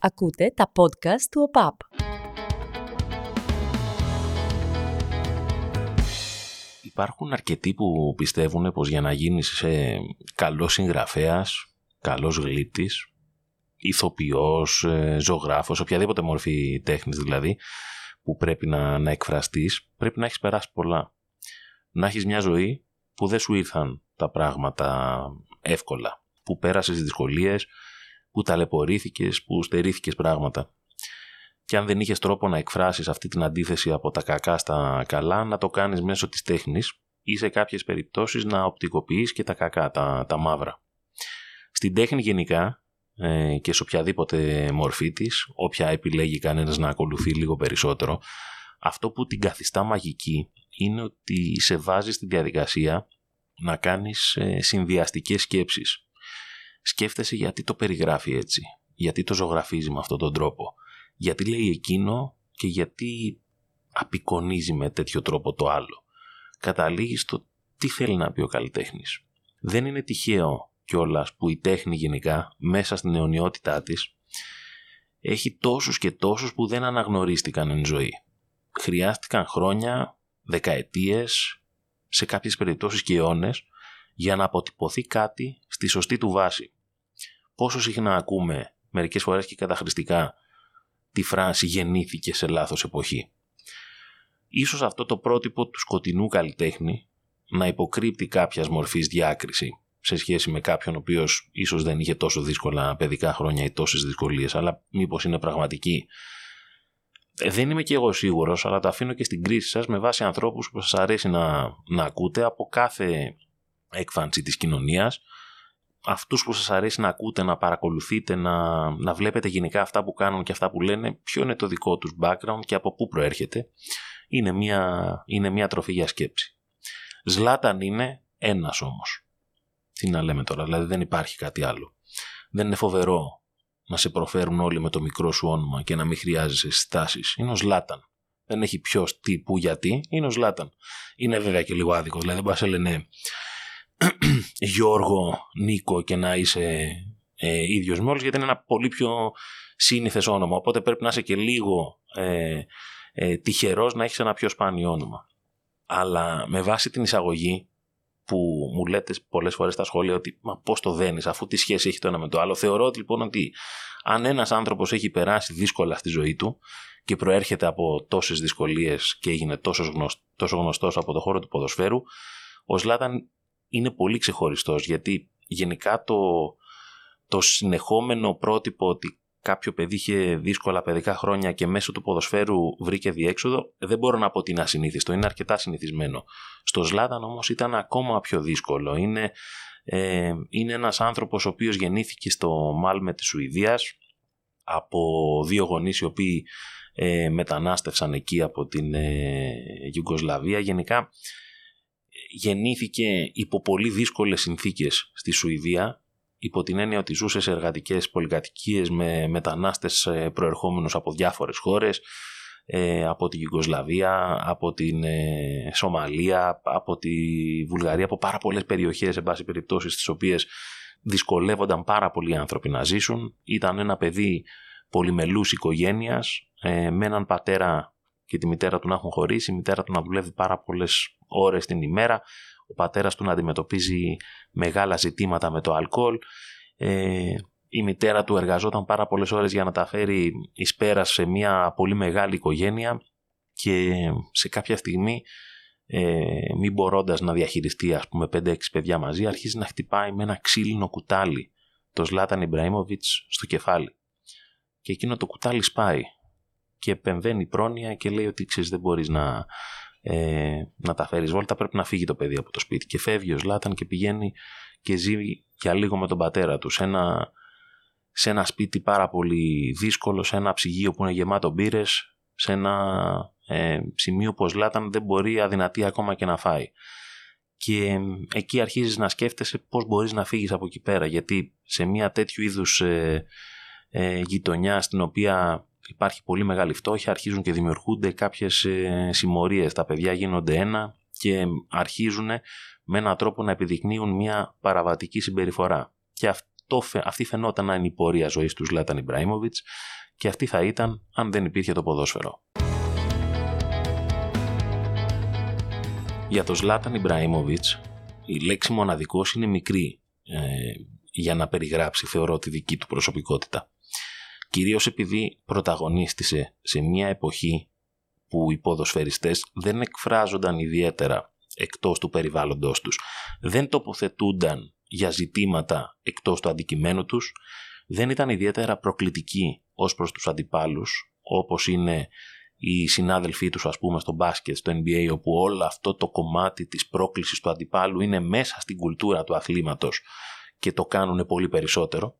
Ακούτε τα podcast του ΟΠΑΠ. Υπάρχουν αρκετοί που πιστεύουν πως για να γίνεις ε, καλός συγγραφέας, καλός γλύτης, ηθοποιός, ε, ζωγράφος, οποιαδήποτε μορφή τέχνης δηλαδή, που πρέπει να, να εκφραστείς, πρέπει να έχεις περάσει πολλά. Να έχεις μια ζωή που δεν σου ήρθαν τα πράγματα εύκολα, που πέρασες δυσκολίες, που ταλαιπωρήθηκες, που στερήθηκες πράγματα. Και αν δεν είχες τρόπο να εκφράσεις αυτή την αντίθεση από τα κακά στα καλά, να το κάνεις μέσω της τέχνης ή σε κάποιες περιπτώσεις να οπτικοποιείς και τα κακά, τα, τα μαύρα. Στην τέχνη γενικά ε, και σε οποιαδήποτε μορφή της, όποια επιλέγει κανένας να ακολουθεί λίγο περισσότερο, αυτό που την καθιστά μαγική είναι ότι σε βάζεις στη διαδικασία να κάνεις ε, συνδυαστικές σκέψεις σκέφτεσαι γιατί το περιγράφει έτσι, γιατί το ζωγραφίζει με αυτόν τον τρόπο, γιατί λέει εκείνο και γιατί απεικονίζει με τέτοιο τρόπο το άλλο. Καταλήγεις στο τι θέλει να πει ο καλλιτέχνης. Δεν είναι τυχαίο κιόλας που η τέχνη γενικά μέσα στην αιωνιότητά της έχει τόσους και τόσους που δεν αναγνωρίστηκαν εν ζωή. Χρειάστηκαν χρόνια, δεκαετίες, σε κάποιες περιπτώσεις και αιώνες για να αποτυπωθεί κάτι στη σωστή του βάση πόσο συχνά ακούμε μερικές φορές και καταχρηστικά τη φράση γεννήθηκε σε λάθος εποχή. Ίσως αυτό το πρότυπο του σκοτεινού καλλιτέχνη να υποκρύπτει κάποιας μορφής διάκριση σε σχέση με κάποιον ο οποίος ίσως δεν είχε τόσο δύσκολα παιδικά χρόνια ή τόσες δυσκολίες, αλλά μήπως είναι πραγματική. Ε, δεν είμαι και εγώ σίγουρος, αλλά το αφήνω και στην κρίση σας με βάση ανθρώπους που σας αρέσει να, να ακούτε από κάθε έκφανση της κοινωνίας, αυτούς που σας αρέσει να ακούτε, να παρακολουθείτε, να, να βλέπετε γενικά αυτά που κάνουν και αυτά που λένε, ποιο είναι το δικό τους background και από πού προέρχεται, είναι μια, είναι μια τροφή για σκέψη. Ζλάταν είναι ένας όμως. Τι να λέμε τώρα, δηλαδή δεν υπάρχει κάτι άλλο. Δεν είναι φοβερό να σε προφέρουν όλοι με το μικρό σου όνομα και να μην χρειάζεσαι στάσεις. Είναι ο Ζλάταν. Δεν έχει ποιος, τι, πού, γιατί. Είναι ο Ζλάταν. Είναι βέβαια και λίγο άδικο. Δηλαδή, δεν πας λένε Γιώργο, Νίκο και να είσαι ε, ίδιος με όλους γιατί είναι ένα πολύ πιο σύνηθες όνομα. Οπότε πρέπει να είσαι και λίγο ε, ε, τυχερός να έχεις ένα πιο σπάνιο όνομα. Αλλά με βάση την εισαγωγή που μου λέτε πολλές φορές στα σχόλια ότι μα πώς το δένεις αφού τι σχέση έχει το ένα με το άλλο θεωρώ λοιπόν ότι αν ένας άνθρωπος έχει περάσει δύσκολα στη ζωή του και προέρχεται από τόσες δυσκολίες και έγινε τόσος, γνωστό, τόσο γνωστός από το χώρο του ποδοσφαίρου ο Σλάταν είναι πολύ ξεχωριστός γιατί γενικά το, το συνεχόμενο πρότυπο ότι κάποιο παιδί είχε δύσκολα παιδικά χρόνια και μέσω του ποδοσφαίρου βρήκε διέξοδο, δεν μπορώ να πω ότι είναι ασυνήθιστο, είναι αρκετά συνηθισμένο. Στο Σλάταν όμως ήταν ακόμα πιο δύσκολο. Είναι, ε, είναι ένας άνθρωπος ο οποίος γεννήθηκε στο Μάλμε της Σουηδίας από δύο γονείς οι οποίοι ε, μετανάστευσαν εκεί από την ε, Γενικά γεννήθηκε υπό πολύ δύσκολες συνθήκες στη Σουηδία υπό την έννοια ότι ζούσε σε εργατικές πολυκατοικίες με μετανάστες ε, προερχόμενους από διάφορες χώρες ε, από την Ιουγκοσλαβία, από την ε, Σομαλία, από τη Βουλγαρία, από πάρα πολλές περιοχές σε πάση περιπτώσει στις οποίες δυσκολεύονταν πάρα πολλοί άνθρωποι να ζήσουν. Ήταν ένα παιδί πολυμελούς οικογένειας με έναν πατέρα και τη μητέρα του να έχουν χωρίσει, η μητέρα του να δουλεύει πάρα πολλές ώρες την ημέρα, ο πατέρας του να αντιμετωπίζει μεγάλα ζητήματα με το αλκοόλ, ε, η μητέρα του εργαζόταν πάρα πολλές ώρες για να τα φέρει εις πέρας σε μια πολύ μεγάλη οικογένεια και σε κάποια στιγμή ε, μην μπορώντας να διαχειριστεί ας πούμε 5-6 παιδιά μαζί αρχίζει να χτυπάει με ένα ξύλινο κουτάλι το Ζλάταν Ιμπραήμοβιτς στο κεφάλι. Και εκείνο το κουτάλι σπάει και επεμβαίνει πρόνοια και λέει ότι ξέρεις δεν μπορείς να, ε, να τα φέρεις βόλτα πρέπει να φύγει το παιδί από το σπίτι και φεύγει ο Ζλάταν και πηγαίνει και ζει για λίγο με τον πατέρα του σε ένα, σε ένα σπίτι πάρα πολύ δύσκολο, σε ένα ψυγείο που είναι γεμάτο μπύρες, σε ένα ε, σημείο που ο Ζλάταν δεν μπορεί αδυνατή ακόμα και να φάει. Και ε, εκεί αρχίζεις να σκέφτεσαι πώς μπορείς να φύγεις από εκεί πέρα γιατί σε μια τέτοιου είδους ε, ε, γειτονιά στην οποία υπάρχει πολύ μεγάλη φτώχεια, αρχίζουν και δημιουργούνται κάποιες ε, συμμορίες. Τα παιδιά γίνονται ένα και αρχίζουν με έναν τρόπο να επιδεικνύουν μια παραβατική συμπεριφορά. Και αυτό, αυτή φαινόταν να είναι η πορεία ζωής του Ζλάταν Ιμπραήμοβιτς και αυτή θα ήταν αν δεν υπήρχε το ποδόσφαιρο. Για τον Ζλάταν Ιμπραήμοβιτς η λέξη μοναδικός είναι μικρή ε, για να περιγράψει θεωρώ τη δική του προσωπικότητα. Κυρίως επειδή πρωταγωνίστησε σε μια εποχή που οι ποδοσφαιριστές δεν εκφράζονταν ιδιαίτερα εκτός του περιβάλλοντος τους, δεν τοποθετούνταν για ζητήματα εκτός του αντικειμένου τους, δεν ήταν ιδιαίτερα προκλητικοί ως προς τους αντιπάλους, όπως είναι οι συνάδελφοί τους ας πούμε στο μπάσκετ, στο NBA, όπου όλο αυτό το κομμάτι της πρόκλησης του αντιπάλου είναι μέσα στην κουλτούρα του αθλήματος και το κάνουν πολύ περισσότερο.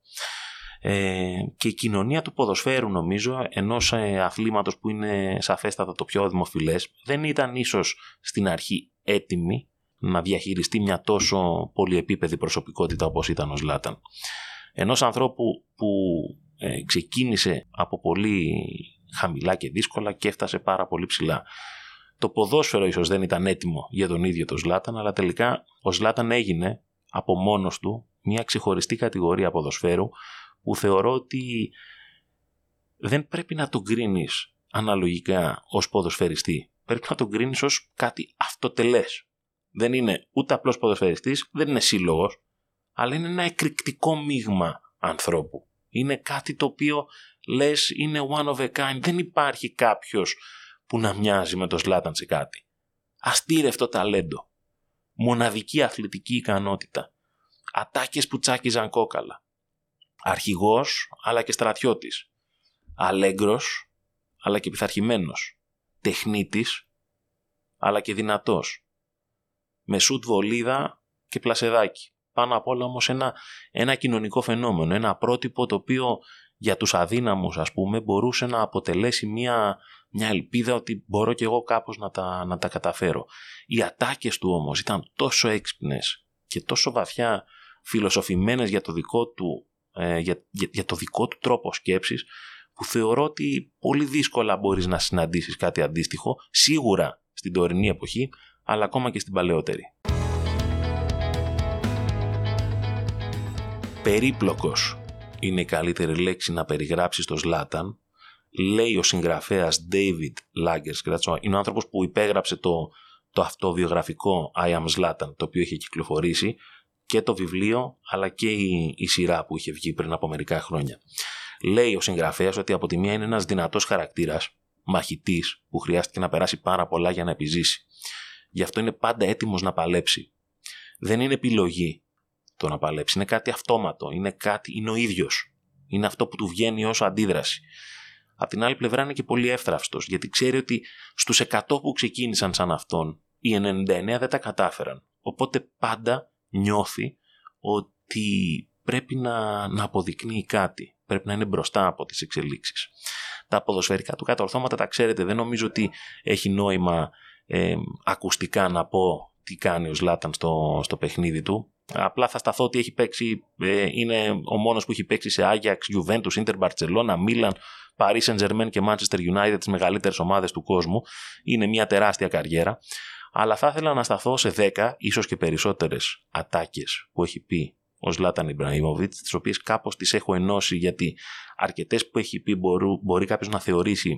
Ε, και η κοινωνία του ποδοσφαίρου νομίζω ενός ε, αθλήματος που είναι σαφέστατα το πιο δημοφιλές δεν ήταν ίσως στην αρχή έτοιμη να διαχειριστεί μια τόσο πολυεπίπεδη προσωπικότητα όπως ήταν ο Ζλάταν. Ενός ανθρώπου που ε, ξεκίνησε από πολύ χαμηλά και δύσκολα και έφτασε πάρα πολύ ψηλά. Το ποδόσφαιρο ίσως δεν ήταν έτοιμο για τον ίδιο τον Ζλάταν, αλλά τελικά ο Ζλάταν έγινε από μόνος του μια ξεχωριστή κατηγορία ποδοσφαίρου που θεωρώ ότι δεν πρέπει να τον κρίνεις αναλογικά ως ποδοσφαιριστή. Πρέπει να τον κρίνεις ως κάτι αυτοτελές. Δεν είναι ούτε απλός ποδοσφαιριστής, δεν είναι σύλλογος, αλλά είναι ένα εκρηκτικό μείγμα ανθρώπου. Είναι κάτι το οποίο λες είναι one of a kind. Δεν υπάρχει κάποιος που να μοιάζει με το Σλάταν σε κάτι. Αστήρευτο ταλέντο. Μοναδική αθλητική ικανότητα. Ατάκες που τσάκιζαν κόκαλα. Αρχηγός αλλά και στρατιώτης. Αλέγκρος αλλά και πειθαρχημένος. Τεχνίτης αλλά και δυνατός. Με σουτ βολίδα και πλασεδάκι. Πάνω απ' όλα όμως ένα, ένα κοινωνικό φαινόμενο, ένα πρότυπο το οποίο για τους αδύναμους ας πούμε μπορούσε να αποτελέσει μια, μια ελπίδα ότι μπορώ και εγώ κάπως να τα, να τα καταφέρω. Οι ατάκες του όμως ήταν τόσο έξυπνες και τόσο βαθιά φιλοσοφημένες για το δικό του, ε, για, για, το δικό του τρόπο σκέψης που θεωρώ ότι πολύ δύσκολα μπορείς να συναντήσεις κάτι αντίστοιχο σίγουρα στην τωρινή εποχή αλλά ακόμα και στην παλαιότερη. Περίπλοκος είναι η καλύτερη λέξη να περιγράψεις το Ζλάταν. Λέει ο συγγραφέας David Lagerskratz, είναι ο άνθρωπος που υπέγραψε το, το αυτοβιογραφικό I Am Zlatan, το οποίο είχε κυκλοφορήσει και το βιβλίο αλλά και η, η σειρά που είχε βγει πριν από μερικά χρόνια. Λέει ο συγγραφέας ότι από τη μία είναι ένας δυνατός χαρακτήρας, μαχητής, που χρειάστηκε να περάσει πάρα πολλά για να επιζήσει. Γι' αυτό είναι πάντα έτοιμος να παλέψει. Δεν είναι επιλογή το να παλέψει. Είναι κάτι αυτόματο. Είναι κάτι, είναι ο ίδιος. Είναι αυτό που του βγαίνει ως αντίδραση. Απ' την άλλη πλευρά είναι και πολύ εύθραυστος, γιατί ξέρει ότι στους 100 που ξεκίνησαν σαν αυτόν, οι 99 δεν τα κατάφεραν. Οπότε πάντα νιώθει ότι πρέπει να, να αποδεικνύει κάτι. Πρέπει να είναι μπροστά από τις εξελίξεις. Τα ποδοσφαιρικά του κατορθώματα τα ξέρετε, δεν νομίζω ότι έχει νόημα ε, ακουστικά να πω τι κάνει ο Ζλάταν στο, στο παιχνίδι του. Απλά θα σταθώ ότι έχει παίξει, ε, είναι ο μόνος που έχει παίξει σε Ajax, Juventus, Inter, Barcelona, Milan, Paris Saint-Germain και Manchester United, τις μεγαλύτερες ομάδες του κόσμου. Είναι μια τεράστια καριέρα. Αλλά θα ήθελα να σταθώ σε 10, ίσως και περισσότερες ατάκες που έχει πει ο Ζλάταν Ιμπραήμοβιτς, τις οποίες κάπως τις έχω ενώσει γιατί αρκετές που έχει πει μπορεί, μπορεί κάποιος να θεωρήσει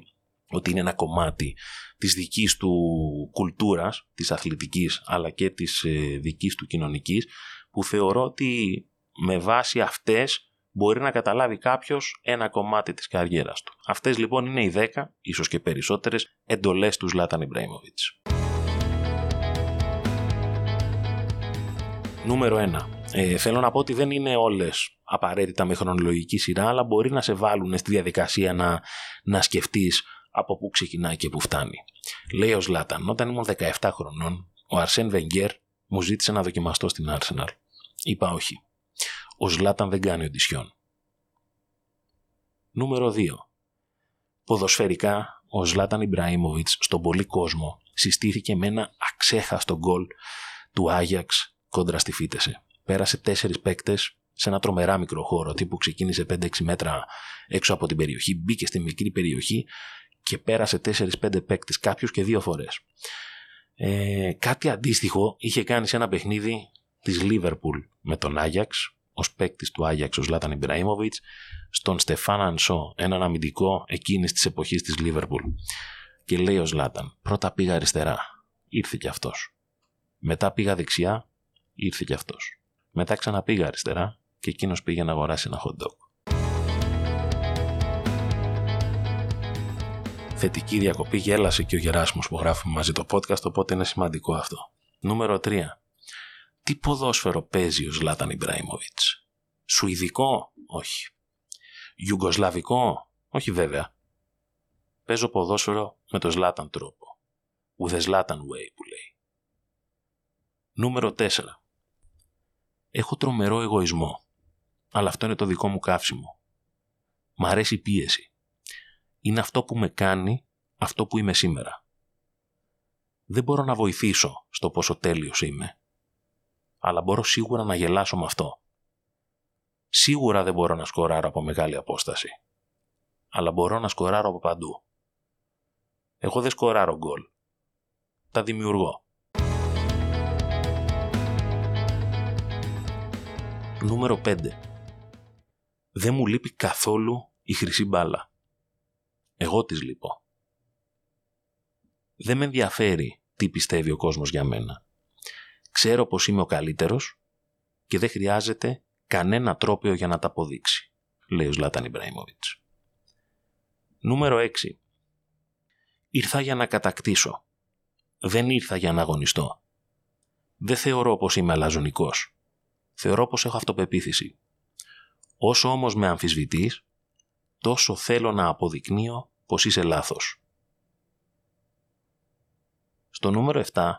ότι είναι ένα κομμάτι της δικής του κουλτούρας, της αθλητικής αλλά και της ε, δικής του κοινωνικής που θεωρώ ότι με βάση αυτές μπορεί να καταλάβει κάποιος ένα κομμάτι της καριέρας του. Αυτές λοιπόν είναι οι 10, ίσως και περισσότερες, εντολές του Ζλάταν Ιμπραήμοβιτς. Νούμερο 1. Ε, θέλω να πω ότι δεν είναι όλες απαραίτητα με χρονολογική σειρά, αλλά μπορεί να σε βάλουν στη διαδικασία να, να σκεφτείς από πού ξεκινάει και πού φτάνει. Λέει ο Ζλάταν, όταν ήμουν 17 χρονών, ο Αρσέν Βεγγέρ μου ζήτησε να δοκιμαστώ στην Arsenal. Είπα όχι. Ο Ζλάταν δεν κάνει οντισιόν. Νούμερο 2. Ποδοσφαιρικά, ο Ζλάταν Ιμπραήμοβιτς στον πολύ κόσμο συστήθηκε με ένα αξέχαστο γκολ του Άγιαξ κόντρα στη Φίτεσε. Πέρασε τέσσερις παίκτες σε ένα τρομερά μικρό χώρο, τύπου ξεκίνησε 5-6 μέτρα έξω από την περιοχή, μπήκε στη μικρή περιοχή και πέρασε 4-5 παίκτες, κάποιους και δύο φορές. Ε, κάτι αντίστοιχο είχε κάνει σε ένα παιχνίδι της Λίβερπουλ με τον Άγιαξ ως παίκτης του Άγιαξ ο Ζλάταν Ιμπραήμοβιτ, στον Στεφάν Ανσό, έναν αμυντικό εκείνης της εποχής της Λίβερπουλ. Και λέει ο Ζλάταν, πρώτα πήγα αριστερά, ήρθε κι αυτός. Μετά πήγα δεξιά, ήρθε κι αυτός. Μετά ξαναπήγα αριστερά και εκείνος πήγε να αγοράσει ένα hot dog. Θετική διακοπή γέλασε και ο Γεράσιμος που γράφουμε μαζί το podcast, οπότε είναι σημαντικό αυτό. Νούμερο 3. Τι ποδόσφαιρο παίζει ο Ζλάταν Ιμπραήμοβιτς; Σουηδικό, όχι. Ιουγκοσλαβικό, όχι βέβαια. Παίζω ποδόσφαιρο με το Ζλάταν τρόπο. With the Zlatan way που λέει. Νούμερο 4. Έχω τρομερό εγωισμό. Αλλά αυτό είναι το δικό μου καύσιμο. Μ' αρέσει η πίεση. Είναι αυτό που με κάνει αυτό που είμαι σήμερα. Δεν μπορώ να βοηθήσω στο πόσο τέλειος είμαι. Αλλά μπορώ σίγουρα να γελάσω με αυτό. Σίγουρα δεν μπορώ να σκοράρω από μεγάλη απόσταση. Αλλά μπορώ να σκοράρω από παντού. Εγώ δεν σκοράρω γκολ. Τα δημιουργώ. Νούμερο 5. Δεν μου λείπει καθόλου η χρυσή μπάλα. Εγώ της λείπω. Δεν με ενδιαφέρει τι πιστεύει ο κόσμος για μένα. Ξέρω πως είμαι ο καλύτερος και δεν χρειάζεται κανένα τρόπιο για να τα αποδείξει, λέει ο Ζλάταν Ιμπραήμοβιτς. Νούμερο 6. Ήρθα για να κατακτήσω. Δεν ήρθα για να αγωνιστώ. Δεν θεωρώ πως είμαι αλαζονικός. Θεωρώ πως έχω αυτοπεποίθηση. Όσο όμως με αμφισβητείς, τόσο θέλω να αποδεικνύω πως είσαι λάθος. Στο νούμερο 7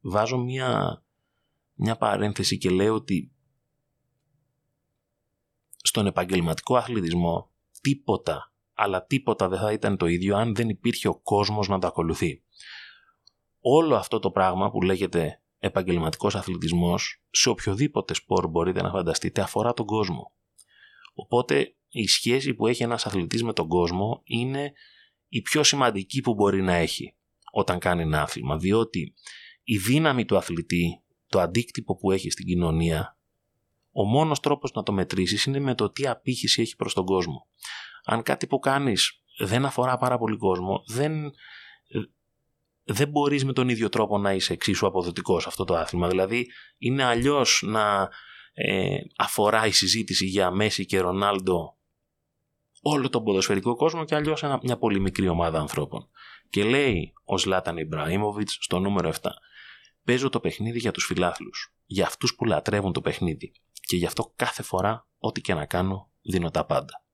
βάζω μια, μια παρένθεση και λέω ότι στον επαγγελματικό αθλητισμό τίποτα, αλλά τίποτα δεν θα ήταν το ίδιο αν δεν υπήρχε ο κόσμος να το ακολουθεί. Όλο αυτό το πράγμα που λέγεται επαγγελματικός αθλητισμός, σε οποιοδήποτε σπορ μπορείτε να φανταστείτε, αφορά τον κόσμο. Οπότε η σχέση που έχει ένας αθλητής με τον κόσμο είναι η πιο σημαντική που μπορεί να έχει όταν κάνει ένα άθλημα, διότι η δύναμη του αθλητή, το αντίκτυπο που έχει στην κοινωνία, ο μόνος τρόπος να το μετρήσεις είναι με το τι απήχηση έχει προς τον κόσμο. Αν κάτι που κάνεις δεν αφορά πάρα πολύ κόσμο, δεν, δεν μπορείς με τον ίδιο τρόπο να είσαι εξίσου αποδοτικός σε αυτό το άθλημα. Δηλαδή είναι αλλιώς να ε, αφορά η συζήτηση για Μέση και Ρονάλντο όλο τον ποδοσφαιρικό κόσμο και αλλιώς μια πολύ μικρή ομάδα ανθρώπων. Και λέει ο Ζλάταν Ιμπραήμοβιτς στο νούμερο 7 Παίζω το παιχνίδι για τους φιλάθλους, για αυτούς που λατρεύουν το παιχνίδι και γι' αυτό κάθε φορά ό,τι και να κάνω δίνω τα πάντα.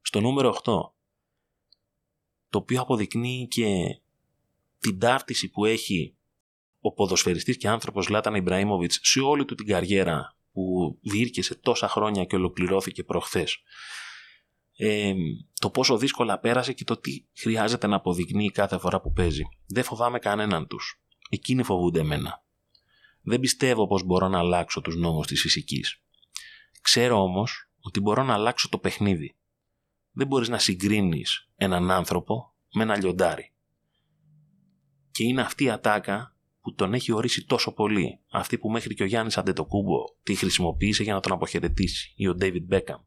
Στο νούμερο 8 το οποίο αποδεικνύει και την ταύτιση που έχει ο ποδοσφαιριστής και άνθρωπος Λάταν Ιμπραήμοβιτς σε όλη του την καριέρα που διήρκεσε τόσα χρόνια και ολοκληρώθηκε προχθές. Ε, το πόσο δύσκολα πέρασε και το τι χρειάζεται να αποδεικνύει κάθε φορά που παίζει. Δεν φοβάμαι κανέναν τους. Εκείνοι φοβούνται εμένα. Δεν πιστεύω πως μπορώ να αλλάξω τους νόμους της φυσικής. Ξέρω όμως ότι μπορώ να αλλάξω το παιχνίδι. Δεν μπορείς να συγκρίνεις έναν άνθρωπο με ένα λιοντάρι. Και είναι αυτή η ατάκα που τον έχει ορίσει τόσο πολύ. Αυτή που μέχρι και ο Γιάννης Αντετοκούμπο τη χρησιμοποίησε για να τον αποχαιρετήσει ή ο David Μπέκαμ.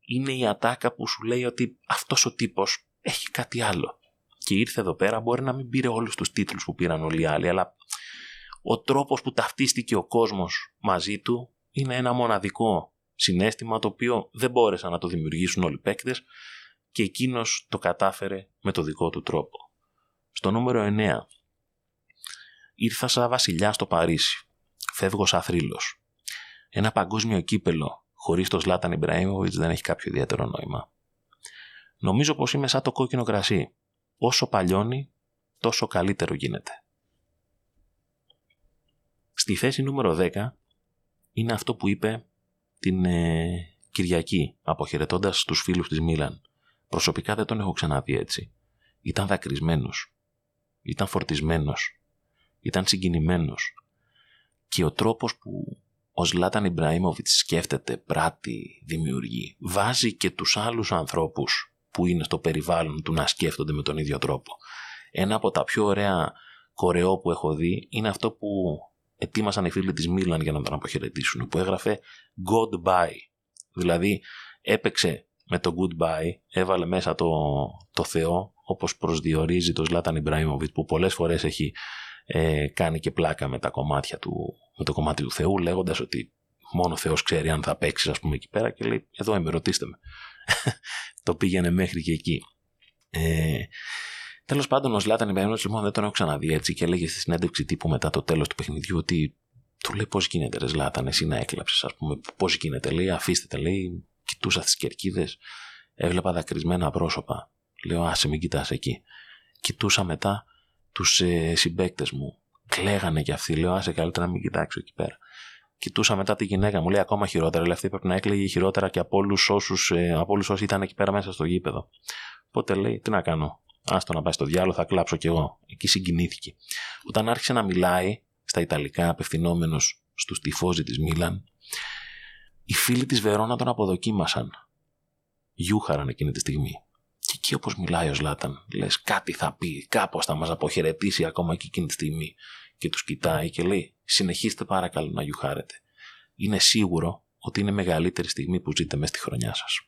Είναι η ατάκα που σου λέει ότι αυτός ο τύπος έχει κάτι άλλο. Και ήρθε εδώ πέρα μπορεί να μην πήρε όλους τους τίτλους που πήραν όλοι οι άλλοι, αλλά ο τρόπος που ταυτίστηκε ο κόσμος μαζί του είναι ένα μοναδικό συνέστημα το οποίο δεν μπόρεσαν να το δημιουργήσουν όλοι οι παίκτες και εκείνος το κατάφερε με το δικό του τρόπο. Στο νούμερο 9 ήρθα σαν βασιλιά στο Παρίσι. Φεύγω σαν θρύλος. Ένα παγκόσμιο κύπελο χωρίς το Σλάταν Ιμπραήμοβιτς δεν έχει κάποιο ιδιαίτερο νόημα. Νομίζω πως είμαι σαν το κόκκινο κρασί. Όσο παλιώνει, τόσο καλύτερο γίνεται. Στη θέση νούμερο 10 είναι αυτό που είπε την ε, Κυριακή, αποχαιρετώντας τους φίλους της Μίλαν. Προσωπικά δεν τον έχω ξαναδεί έτσι. Ήταν δακρυσμένος. Ήταν φορτισμένος. Ήταν συγκινημένος. Και ο τρόπος που ο Ζλάταν Ιμπραήμοβιτς σκέφτεται, πράττει, δημιουργεί, βάζει και τους άλλους ανθρώπους που είναι στο περιβάλλον του να σκέφτονται με τον ίδιο τρόπο. Ένα από τα πιο ωραία κορεό που έχω δει είναι αυτό που ετοίμασαν οι φίλοι της Μίλαν για να τον αποχαιρετήσουν, που έγραφε Goodbye. Δηλαδή έπαιξε με το Goodbye, έβαλε μέσα το, το Θεό, όπως προσδιορίζει το Ζλάταν Ιμπραήμοβιτ, που πολλές φορές έχει ε, κάνει και πλάκα με, τα κομμάτια του, με το κομμάτι του Θεού, λέγοντας ότι μόνο ο Θεός ξέρει αν θα παίξεις ας πούμε εκεί πέρα και λέει εδώ είμαι ρωτήστε με. το πήγαινε μέχρι και εκεί. Ε, Τέλος πάντων, ο Ζλάταν Ιμπραήμοβιτ λοιπόν δεν τον έχω ξαναδεί έτσι και έλεγε στη συνέντευξη τύπου μετά το τέλος του παιχνιδιού ότι του λέει πώς γίνεται, Ρε Ζλάταν, εσύ να έκλαψες, ας πούμε, πώς γίνεται, λέει, αφήστε, λέει, κοιτούσα τις κερκίδες, έβλεπα δακρυσμένα πρόσωπα. Λέω, άσε, μην κοιτάς εκεί. Κοιτούσα μετά τους ε, συμπαίκτες μου. Κλαίγανε κι αυτοί. Λέω, άσε, καλύτερα να μην κοιτάξω εκεί πέρα. Κοιτούσα μετά τη γυναίκα μου, λέει ακόμα χειρότερα. Λέει, αυτή πρέπει να έκλαιγε χειρότερα και από όλους όσους ε, όσοι ήταν εκεί πέρα μέσα στο γήπεδο. Οπότε λέει, τι να κάνω. Άστο να πάει στο διάλογο, θα κλάψω κι εγώ. Εκεί συγκινήθηκε. Όταν άρχισε να μιλάει στα Ιταλικά, απευθυνόμενος στους τυφώζοι της Μίλαν, οι φίλοι της Βερόνα τον αποδοκίμασαν. Γιούχαραν εκείνη τη στιγμή. Και εκεί όπως μιλάει ο Ζλάταν, λες κάτι θα πει, κάπως θα μας αποχαιρετήσει ακόμα και εκείνη τη στιγμή. Και τους κοιτάει και λέει: Συνεχίστε παρακαλώ να γιουχάρετε. Είναι σίγουρο ότι είναι μεγαλύτερη στιγμή που ζείτε μέσα στη χρονιά σας.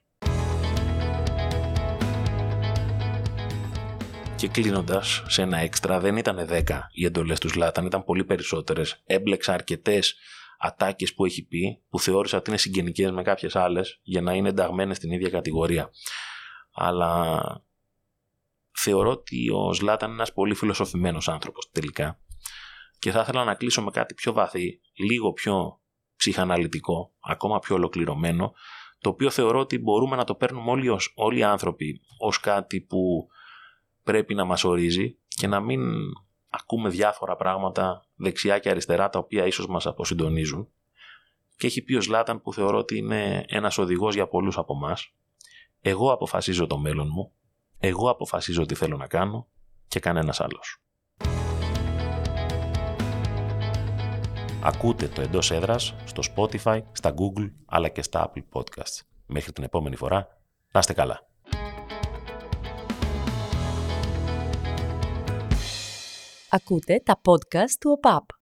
Και κλείνοντας σε ένα έξτρα, δεν ήταν 10 οι εντολές του Ζλάταν, ήταν πολύ περισσότερες. Έμπλεξα αρκετές ατάκες που έχει πει, που θεώρησα ότι είναι συγγενικές με κάποιες άλλες, για να είναι ενταγμένες στην ίδια κατηγορία. Αλλά θεωρώ ότι ο Ζλάταν είναι ένας πολύ φιλοσοφημένος άνθρωπος τελικά. Και θα ήθελα να κλείσω με κάτι πιο βαθύ, λίγο πιο ψυχαναλυτικό, ακόμα πιο ολοκληρωμένο, το οποίο θεωρώ ότι μπορούμε να το παίρνουμε όλοι, ως, όλοι οι άνθρωποι ως κάτι που πρέπει να μας ορίζει και να μην ακούμε διάφορα πράγματα δεξιά και αριστερά τα οποία ίσως μας αποσυντονίζουν. Και έχει πει ο Σλάταν που θεωρώ ότι είναι ένας οδηγός για πολλούς από εμάς. Εγώ αποφασίζω το μέλλον μου, εγώ αποφασίζω τι θέλω να κάνω και κανένας άλλος. Ακούτε το εντός έδρας στο Spotify, στα Google αλλά και στα Apple Podcasts. Μέχρι την επόμενη φορά, να είστε καλά. Ακούτε τα podcast του ΟΠΑΠ.